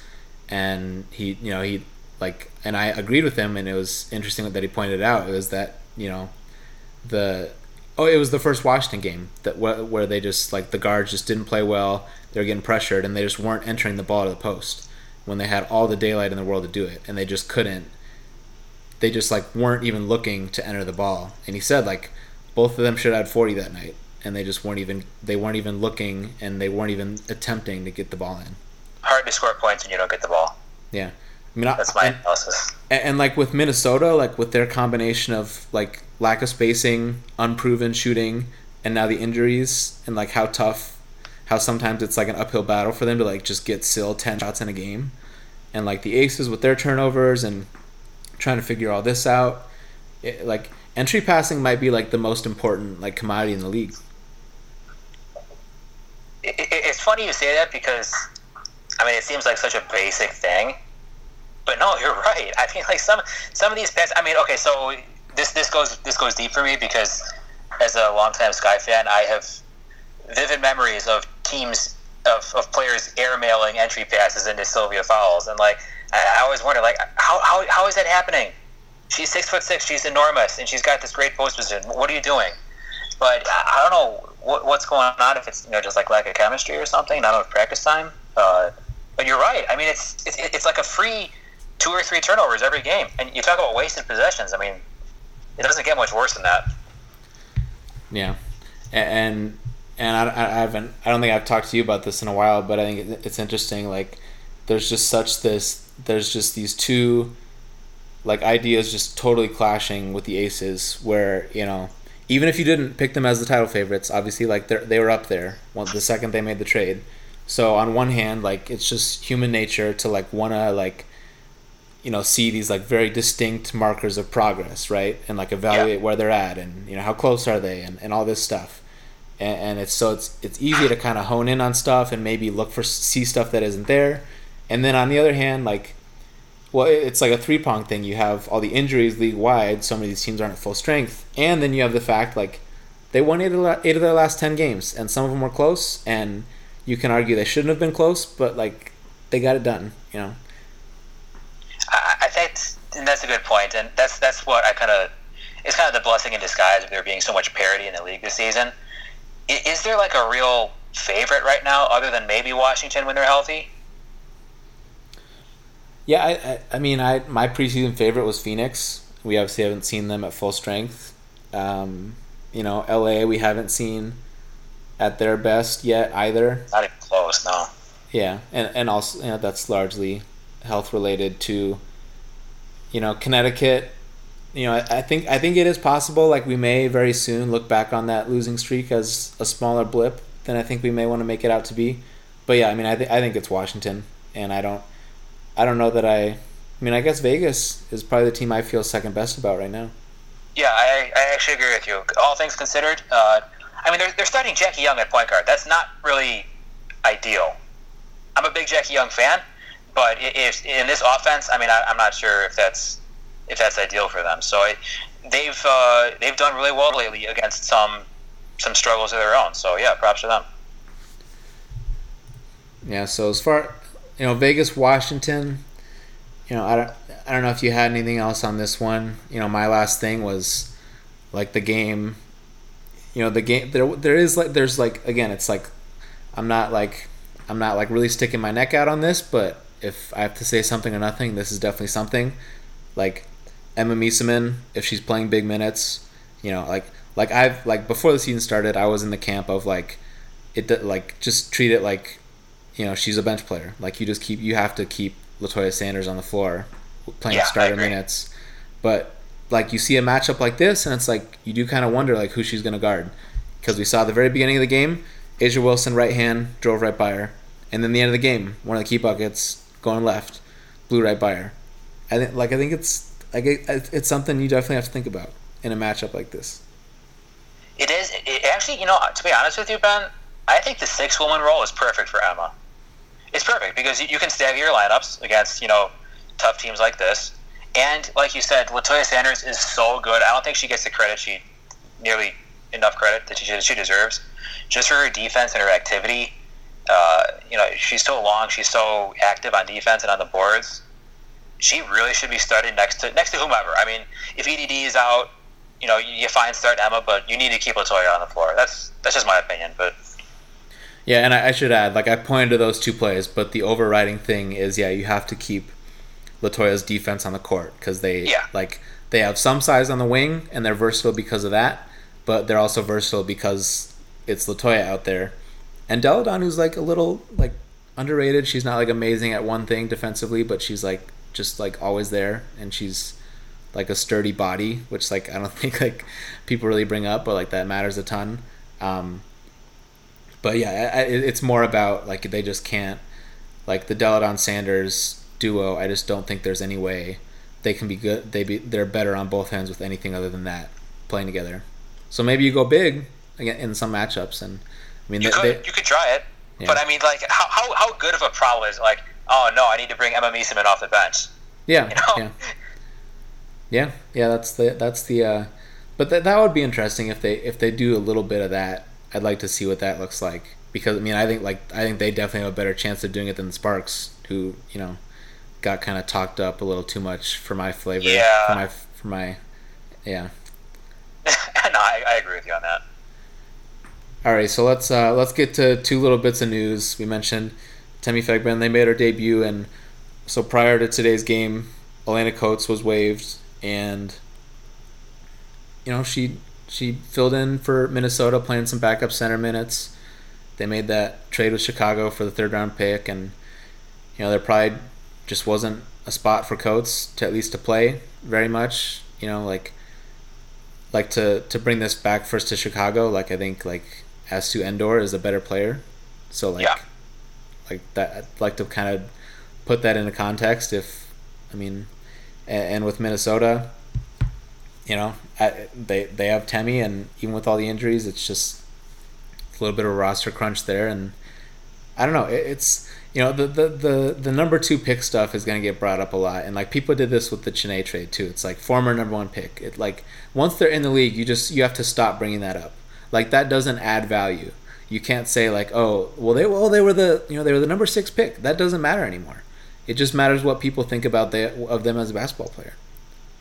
and he you know he like and I agreed with him and it was interesting that he pointed out it was that you know the oh it was the first Washington game that where they just like the guards just didn't play well they were getting pressured and they just weren't entering the ball to the post when they had all the daylight in the world to do it and they just couldn't they just like weren't even looking to enter the ball and he said like both of them should have had 40 that night and they just weren't even they weren't even looking and they weren't even attempting to get the ball in hard to score points when you don't get the ball. Yeah. I mean, that's my and, analysis. And, and, like with Minnesota, like with their combination of like lack of spacing, unproven shooting, and now the injuries, and like how tough, how sometimes it's like an uphill battle for them to like just get still ten shots in a game, and like the Aces with their turnovers and trying to figure all this out, it, like entry passing might be like the most important like commodity in the league. It, it, it's funny you say that because I mean, it seems like such a basic thing, but no, (laughs) you're right. I mean, like some some of these pets. I mean, okay, so this this goes this goes deep for me because as a longtime Sky fan, I have vivid memories of teams of, of players airmailing entry passes into Sylvia Fowles, and like I, I always wonder, like how, how how is that happening? She's six foot six, she's enormous, and she's got this great post position. What are you doing? But I, I don't know what, what's going on. If it's you know just like lack of chemistry or something, not enough practice time. Uh, but you're right. I mean, it's, it's it's like a free two or three turnovers every game, and you talk about wasted possessions. I mean, it doesn't get much worse than that. Yeah, and and I, I haven't I don't think I've talked to you about this in a while, but I think it's interesting. Like, there's just such this. There's just these two, like ideas just totally clashing with the Aces. Where you know, even if you didn't pick them as the title favorites, obviously like they they were up there. The second they made the trade so on one hand, like it's just human nature to like wanna like you know see these like very distinct markers of progress, right? And like evaluate yeah. where they're at and you know how close are they and, and all this stuff. And, and it's so it's it's easy to kind of hone in on stuff and maybe look for see stuff that isn't there. And then on the other hand, like well, it's like a three prong thing. You have all the injuries league wide. So many of these teams aren't at full strength, and then you have the fact like they won eight of, eight of their last ten games, and some of them were close. And you can argue they shouldn't have been close, but like they got it done. You know. I that's a good point, and that's that's what I kind of it's kind of the blessing in disguise of there being so much parity in the league this season. Is, is there like a real favorite right now, other than maybe Washington when they're healthy? Yeah, I, I, I mean, I my preseason favorite was Phoenix. We obviously haven't seen them at full strength. Um, you know, LA we haven't seen at their best yet either. Not even close, no. Yeah, and and also you know, that's largely health related to. You know, Connecticut. You know, I, I think I think it is possible. Like we may very soon look back on that losing streak as a smaller blip than I think we may want to make it out to be. But yeah, I mean, I think I think it's Washington, and I don't, I don't know that I. I mean, I guess Vegas is probably the team I feel second best about right now. Yeah, I, I actually agree with you. All things considered, uh, I mean, they're, they're starting Jackie Young at point guard. That's not really ideal. I'm a big Jackie Young fan, but if in this offense, I mean, I, am not sure if that's if that's ideal for them. So I, they've uh, they've done really well lately against some some struggles of their own. So yeah, props to them. Yeah. So as far you know, Vegas, Washington. You know, I don't I don't know if you had anything else on this one. You know, my last thing was like the game. You know, the game there there is like there's like again, it's like I'm not like I'm not like really sticking my neck out on this, but if I have to say something or nothing, this is definitely something. Like Emma Meesseman, if she's playing big minutes, you know, like like I've like before the season started, I was in the camp of like it like just treat it like you know she's a bench player. Like you just keep you have to keep Latoya Sanders on the floor playing yeah, starter minutes. But like you see a matchup like this, and it's like you do kind of wonder like who she's gonna guard because we saw at the very beginning of the game, A'ja Wilson right hand drove right by her, and then the end of the game, one of the key buckets going left, blew right by her. I think like I think it's like it's something you definitely have to think about in a matchup like this. It is. It actually, you know, to be honest with you, Ben, I think the six woman role is perfect for Emma. It's perfect because you can stagger your lineups against you know tough teams like this, and like you said, Latoya Sanders is so good. I don't think she gets the credit she nearly enough credit that she she deserves, just for her defense and her activity. Uh, you know, she's so long, she's so active on defense and on the boards. She really should be starting next to next to whomever. I mean, if EDD is out, you know, you find start Emma, but you need to keep Latoya on the floor. That's that's just my opinion, but. Yeah, and I, I should add, like I pointed to those two plays, but the overriding thing is, yeah, you have to keep Latoya's defense on the court because they yeah. like they have some size on the wing and they're versatile because of that, but they're also versatile because it's Latoya out there, and Delle Donne, who's like a little like underrated. She's not like amazing at one thing defensively, but she's like just like always there, and she's like a sturdy body, which like I don't (laughs) think like people really bring up, but like that matters a ton. Um, but yeah, I, it's more about like they just can't like the Delle Donne Sanders duo. I just don't think there's any way they can be good. They be they're better on both ends with anything other than that playing together. So maybe you go big in some matchups, and I mean you they, could they, you could try it, yeah. but I mean like how, how how good of a problem is like oh no I need to bring Emma Meesseman off the bench. Yeah, you know? yeah, yeah, yeah. That's the that's the. Uh, but that that would be interesting if they if they do a little bit of that I'd like to see what that looks like because I mean I think like I think they definitely have a better chance of doing it than the Sparks, who you know got kind of talked up a little too much for my flavor. Yeah. For my for my yeah. (laughs) no, I, I agree with you on that. All right, so let's uh, let's get to two little bits of news. We mentioned Temi Fagbenle; they made her debut, and so prior to today's game, Alaina Coates was waived, and you know she she filled in for Minnesota, playing some backup center minutes. They made that trade with Chicago for the third round pick, and you know there probably just wasn't a spot for Coates to at least to play very much. You know, like like to to bring this back first to Chicago. Like I think like Astou Ndour is a better player, so like yeah. like that. I'd like to kind of put that into context. If I mean, and, and with Minnesota, you know, they they have Temi, and even with all the injuries, it's just a little bit of a roster crunch there. And I don't know, it, it's you know the, the the the number two pick stuff is going to get brought up a lot, and like people did this with the Chiney trade too. It's like former number one pick. It like once they're in the league, you just you have to stop bringing that up. Like that doesn't add value. You can't say like, oh, well they well they were the you know they were the number six pick. That doesn't matter anymore. It just matters what people think about they, of them as a basketball player.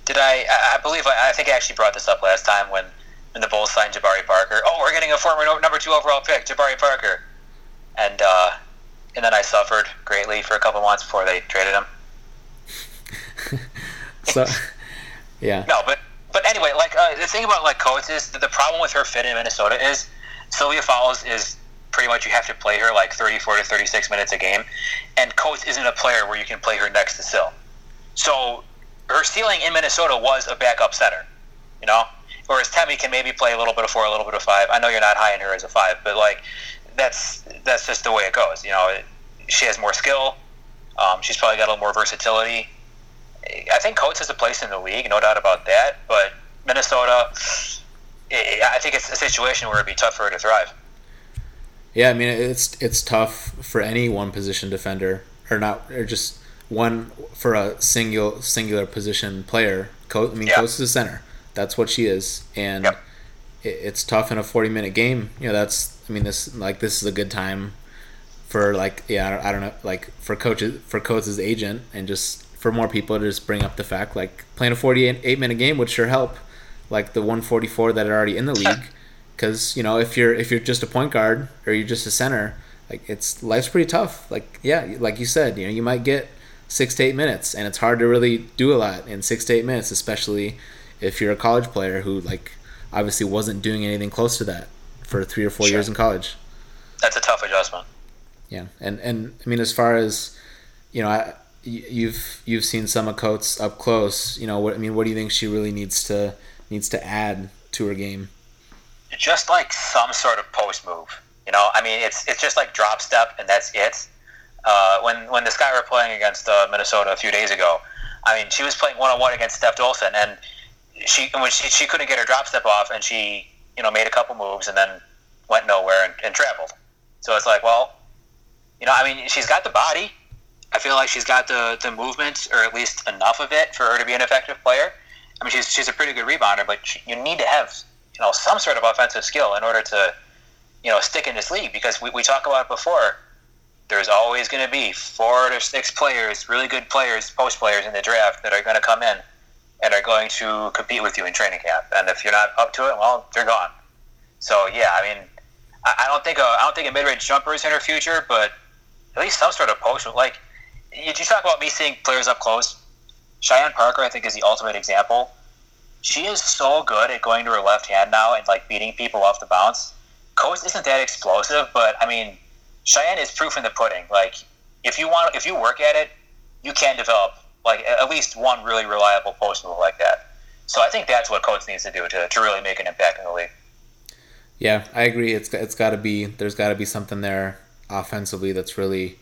Did I? I believe I, I think I actually brought this up last time when when the Bulls signed Jabari Parker. Oh, we're getting a former number two overall pick, Jabari Parker, and uh, and then I suffered greatly for a couple months before they traded him. (laughs) so, (laughs) yeah. No, but but anyway, like uh, the thing about like Coates is the problem with her fit in Minnesota is Sylvia Fowles is pretty much you have to play her like 34 to 36 minutes a game, and Coates isn't a player where you can play her next to Sil. So her ceiling in Minnesota was a backup center, you know. Whereas Temi can maybe play a little bit of four, a little bit of five. I know you're not high in her as a five, but like that's that's just the way it goes. You know, she has more skill. Um, she's probably got a little more versatility. I think Coates has a place in the league, no doubt about that. But Minnesota, I think it's a situation where it'd be tough for her to thrive. Yeah, I mean it's it's tough for any one position defender or not or just one for a single singular position player. Co- I mean, Yeah. Coates is a center. That's what she is, and Yep. it, it's tough in a forty minute game. You know, that's I mean, this like this is a good time for like yeah, I don't, I don't know, like for coaches for Coates' agent and just for more people to just bring up the fact like playing a forty eight minute game would sure help, like the one forty four that are already in the league, (laughs) because you know if you're if you're just a point guard or you're just a center, like it's life's pretty tough. Like yeah, like you said, you know you might get six to eight minutes, and it's hard to really do a lot in six to eight minutes, especially if you're a college player who like obviously wasn't doing anything close to that for three or four Sure. years in college. That's a tough adjustment. Yeah, and and I mean as far as you know, I, you've you've seen some of Coates up close. You know, what I mean, what do you think she really needs to needs to add to her game? just like some sort of post move. You know, I mean, it's it's just like drop step and that's it. Uh, when when the Sky were playing against uh, Minnesota a few days ago, I mean, she was playing one on one against Steph Dolson, and she when she, she couldn't get her drop step off, and she you know made a couple moves and then went nowhere and, and traveled. So it's like, well, you know, I mean, she's got the body. I feel like she's got the, the movement, or at least enough of it, for her to be an effective player. I mean, she's, she's a pretty good rebounder, but she, you need to have you know some sort of offensive skill in order to you know stick in this league because we, we talk about it before. There's always going to be four to six players, really good players, post players in the draft that are going to come in and are going to compete with you in training camp. And if you're not up to it, well, they're gone. So yeah, I mean, I, I don't think a, I don't think a mid range jumper is in her future, but at least some sort of post. Like you, talk about me seeing players up close. Cheyenne Parker, I think, is the ultimate example. She is so good at going to her left hand now and like beating people off the bounce. Coates isn't that explosive, but I mean, Cheyenne is proof in the pudding. Like if you want, if you work at it, you can develop like at least one really reliable post move like that. So I think that's what Coates needs to do to, to really make an impact in the league. Yeah, I agree. It's it's got to be there's got to be something there offensively that's really,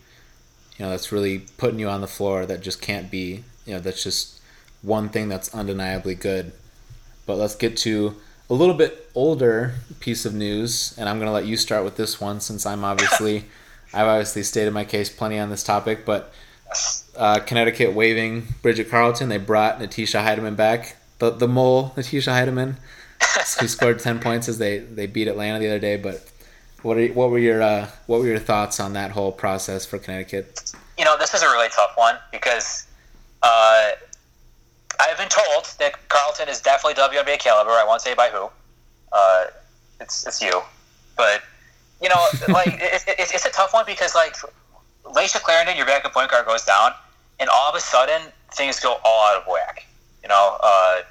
you know, that's really putting you on the floor that just can't be, you know, that's just one thing that's undeniably good. But let's get to a little bit older piece of news, and I'm gonna let you start with this one since I'm obviously, (laughs) I've obviously stated my case plenty on this topic. But uh, Connecticut waiving Bridget Carlton, they brought Natisha Hiedeman back, the the mole Natisha Hiedeman (laughs) who scored ten points as they, they beat Atlanta the other day. But what are, what were your uh, what were your thoughts on that whole process for Connecticut? You know, this is a really tough one because uh, I've been told that Carlton is definitely WNBA caliber. I won't say by who. Uh, it's it's you, but you know, (laughs) like it, it, it's a tough one because like Layshia Clarendon, your backup point guard, goes down, and all of a sudden things go all out of whack. You know, uh,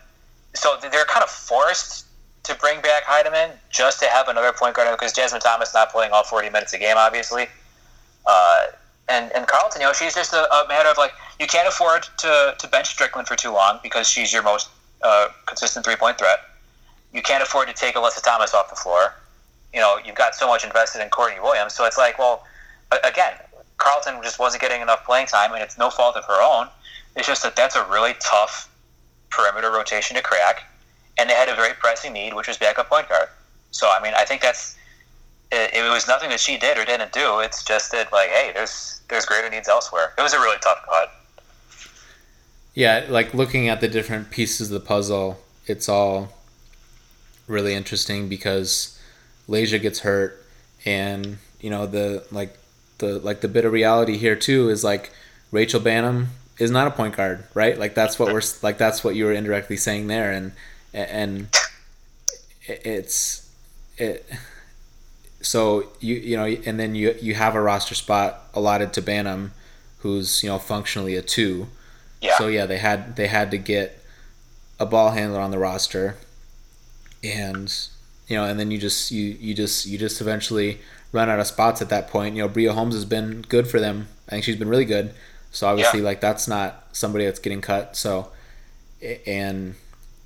so they're kind of forced to bring back Hiedeman just to have another point guard because Jasmine Thomas not playing all 40 minutes a game, obviously. Uh, and and Carlton, you know, she's just a, a matter of like you can't afford to, to bench Stricklen for too long because she's your most uh, consistent three point threat. You can't afford to take Alyssa Thomas off the floor. You know, you've got so much invested in Courtney Williams, so it's like, well, again, Carlton just wasn't getting enough playing time, and it's no fault of her own. It's just that that's a really tough perimeter rotation to crack, and they had a very pressing need, which was backup point guard. So, I mean, I think that's it, it was nothing that she did or didn't do. It's just that, like, hey, there's there's greater needs elsewhere. It was a really tough cut. Yeah, like looking at the different pieces of the puzzle, it's all really interesting because Layshia gets hurt, and you know the like the like the bit of reality here too is like Rachel Banham is not a point guard, right? Like that's what we're like that's what you were indirectly saying there, and and it's it. So you you know, and then you you have a roster spot allotted to Banham, who's you know functionally a two. Yeah. So yeah, they had they had to get a ball handler on the roster, and you know, and then you just you you just you just eventually run out of spots at that point. You know, Bria Holmes has been good for them. I think she's been really good. So obviously, Yeah. like that's not somebody that's getting cut. So, and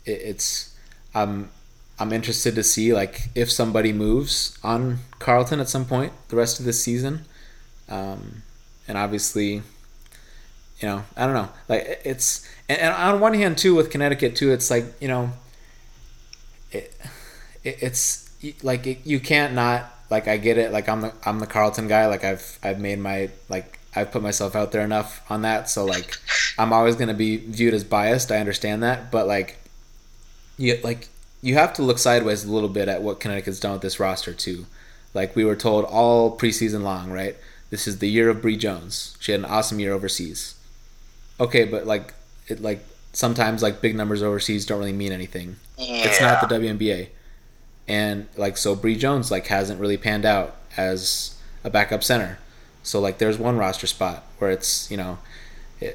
it's I'm I'm interested to see like if somebody moves on Carlton at some point the rest of this season, um, and obviously you know i don't know. Like it's and, and on one hand too with connecticut too it's like you know it, it it's like it, you can't not like i get it. Like i'm the i'm the carlton guy. Like i've i've made my like I've put myself out there enough on that, so like I'm always gonna be viewed as biased. I understand that, but like you like you have to look sideways a little bit at what Connecticut's done with this roster too. Like we were told all preseason long, right? This is the year of Bree Jones. She had an awesome year overseas. Okay, but like it like sometimes like big numbers overseas don't really mean anything. Yeah. It's not the WNBA. And like so Bree Jones like hasn't really panned out as a backup center. So like there's one roster spot where it's, you know,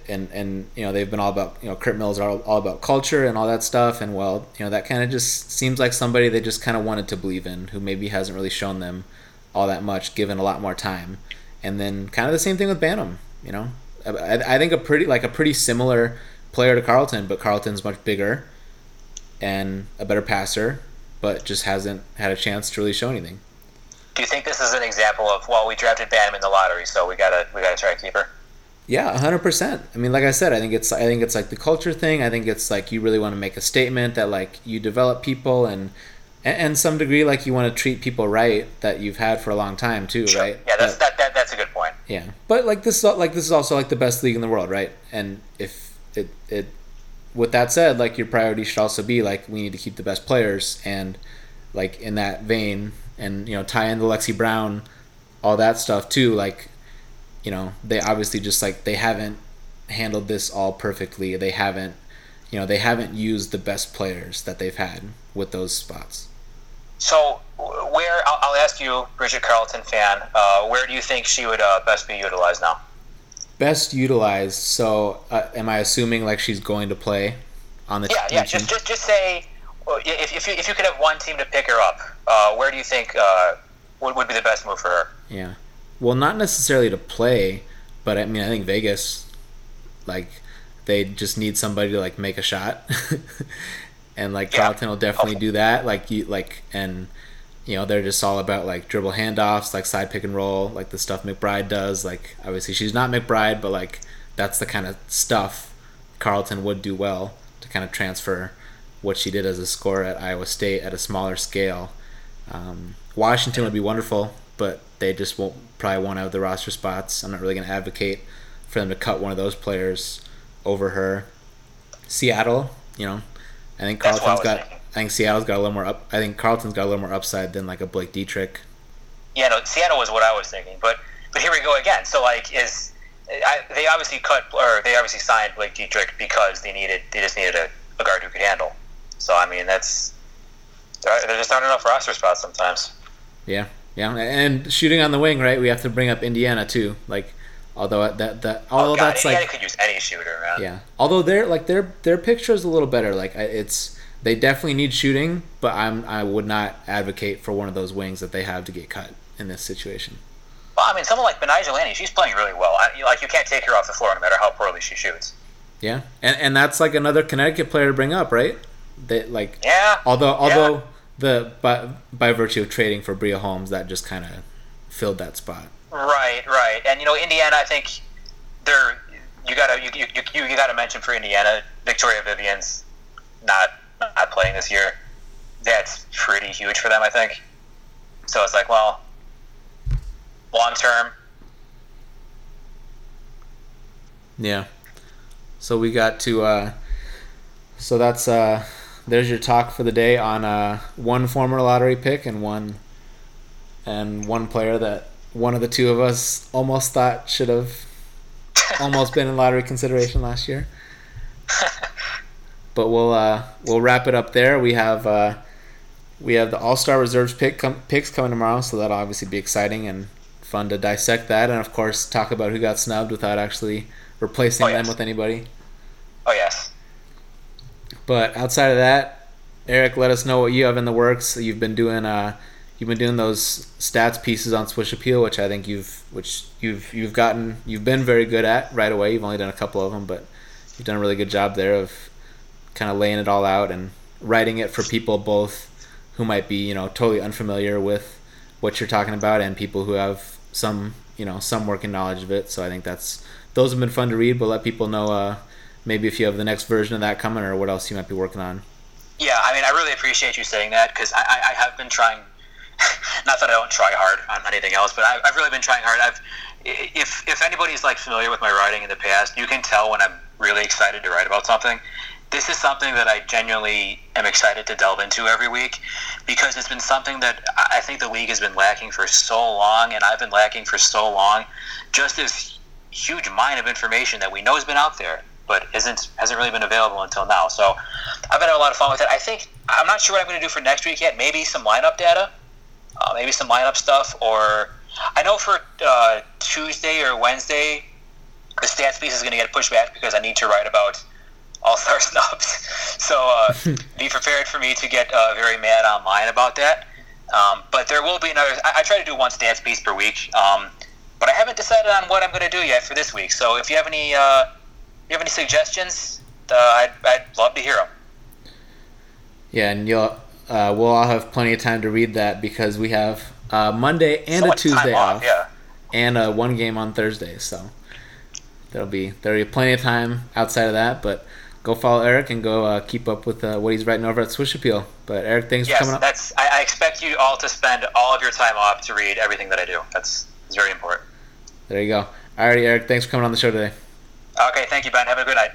and and you know they've been all about you know Kurt Mills are all, all about culture and all that stuff. And well you know that kind of just seems like somebody they just kind of wanted to believe in who maybe hasn't really shown them all that much given a lot more time. And then kind of the same thing with Banham you know? I, I think a pretty like a pretty similar player to Carlton but Carlton's much bigger and a better passer but just hasn't had a chance to really show anything. Do you think this is an example of well, we drafted Banham in the lottery, so we gotta we gotta try to keep her? Yeah, hundred percent. I mean, like I said, I think it's I think it's like the culture thing. I think it's like you really want to make a statement that like you develop people and and, some degree like you want to treat people right that you've had for a long time too, right? Yeah, that's that, that that's a good point. yeah, but like this is like this is also like the best league in the world, right? And if it it with that said, like your priority should also be like we need to keep the best players and like in that vein and you know tie in the Lexie Brown, all that stuff too. Like you know they obviously just like they haven't handled this all perfectly. They haven't you know they haven't used the best players that they've had with those spots. So, where I'll, I'll ask you, Bridget Carlton fan, uh, where do you think she would uh, best be utilized now? Best utilized. So uh, am I assuming like she's going to play on the Yeah, yeah. Just just just say if if you, if you could have one team to pick her up, uh, where do you think uh, would would be the best move for her? Yeah. Well, not necessarily to play, but I mean, I think Vegas, like, they just need somebody to like make a shot, (laughs) and like Yeah. Carlton will definitely do that. Like you, like, and you know, they're just all about like dribble handoffs, like side pick and roll, like the stuff McBride does. Like, obviously, she's not McBride, but like that's the kind of stuff Carlton would do well to kind of transfer what she did as a scorer at Iowa State at a smaller scale. Um, Washington would be wonderful, but they just won't probably won't have the roster spots. I'm not really going to advocate for them to cut one of those players over her. Seattle, you know, I think what I got. thinking. I think Seattle's got a little more up. I think Carlton's got a little more upside than like a Blake Dietrich. Yeah, no, Seattle was what I was thinking, but but here we go again. So like, is I, they obviously cut or they obviously signed Blake Dietrich because they needed they just needed a, a guard who could handle. So I mean, that's there, there just aren't enough roster spots sometimes. Yeah, yeah, and shooting on the wing, right? We have to bring up Indiana too. Like, although that that although oh God, that's Indiana like could use any shooter, man. Yeah. Although their like their their picture is a little better. Like it's they definitely need shooting, but I'm I would not advocate for one of those wings that they have to get cut in this situation. Well, I mean, someone like Laney, she's playing really well. I, you- like you can't take her off the floor no matter how poorly she shoots. Yeah. And and that's like another Connecticut player to bring up, right? That like Yeah. although although the by by virtue of trading for Bria Holmes, that just kind of filled that spot. Right, right, and you know Indiana. I think they're you gotta you, you, you, you gotta mention for Indiana, Victoria Vivians not not playing this year. That's pretty huge for them, I think. So it's like, well, long term, Yeah. So we got to uh so that's uh there's your talk for the day on uh one former lottery pick and one and one player that one of the two of us almost thought should have (laughs) almost been in lottery consideration last year. But we'll uh we'll wrap it up there. We have uh we have the All-Star Reserves pick com- picks coming tomorrow, so that'll obviously be exciting and fun to dissect that and of course talk about who got snubbed without actually replacing Oh, them with anybody. oh yes, But outside of that, Eric, let us know what you have in the works. You've been doing uh, you've been doing those stats pieces on Swish Appeal, which I think you've which you've you've gotten you've been very good at right away. You've only done a couple of them, but you've done a really good job there of kind of laying it all out and writing it for people both who might be you know totally unfamiliar with what you're talking about and people who have some you know some working knowledge of it. So I think that's those have been fun to read. But let people know uh, maybe if you have the next version of that coming or what else you might be working on. yeah. I mean, I really appreciate you saying that because I, I, I have been trying. (laughs) Not that I don't try hard on anything else, but I've, I've really been trying hard. I've if if anybody's like familiar with my writing in the past, you can tell when I'm really excited to write about something. This is something that I genuinely am excited to delve into every week because it's been something that I think the league has been lacking for so long, and I've been lacking for so long. Just this huge mine of information that we know has been out there, but isn't hasn't really been available until now. So I've been having a lot of fun with it. I think I'm not sure what I'm going to do for next week yet. Maybe some lineup data, uh, maybe some lineup stuff, or I know for uh, Tuesday or Wednesday, the stats piece is going to get pushed back because I need to write about all star (laughs) snubs. So uh, (laughs) be prepared for me to get uh, very mad online about that. Um, but there will be another. I, I, try to do one stats piece per week, um, but I haven't decided on what I'm going to do yet for this week. So if you have any, uh, you have any suggestions, uh, I'd, I'd love to hear them. Yeah, and you'll uh, we'll all have plenty of time to read that because we have uh, Monday and so a Tuesday off, off, yeah. and a one game on Thursday. So there'll be there'll be plenty of time outside of that. But go follow Eric and go uh, keep up with uh, what he's writing over at Swish Appeal. But Eric, thanks yes, for coming up. that's. I, I, expect you all to spend all of your time off to read everything that I do. That's it's very important. There you go. Alrighty, Eric. Thanks for coming on the show today. Okay, thank you, Ben. Have a good night.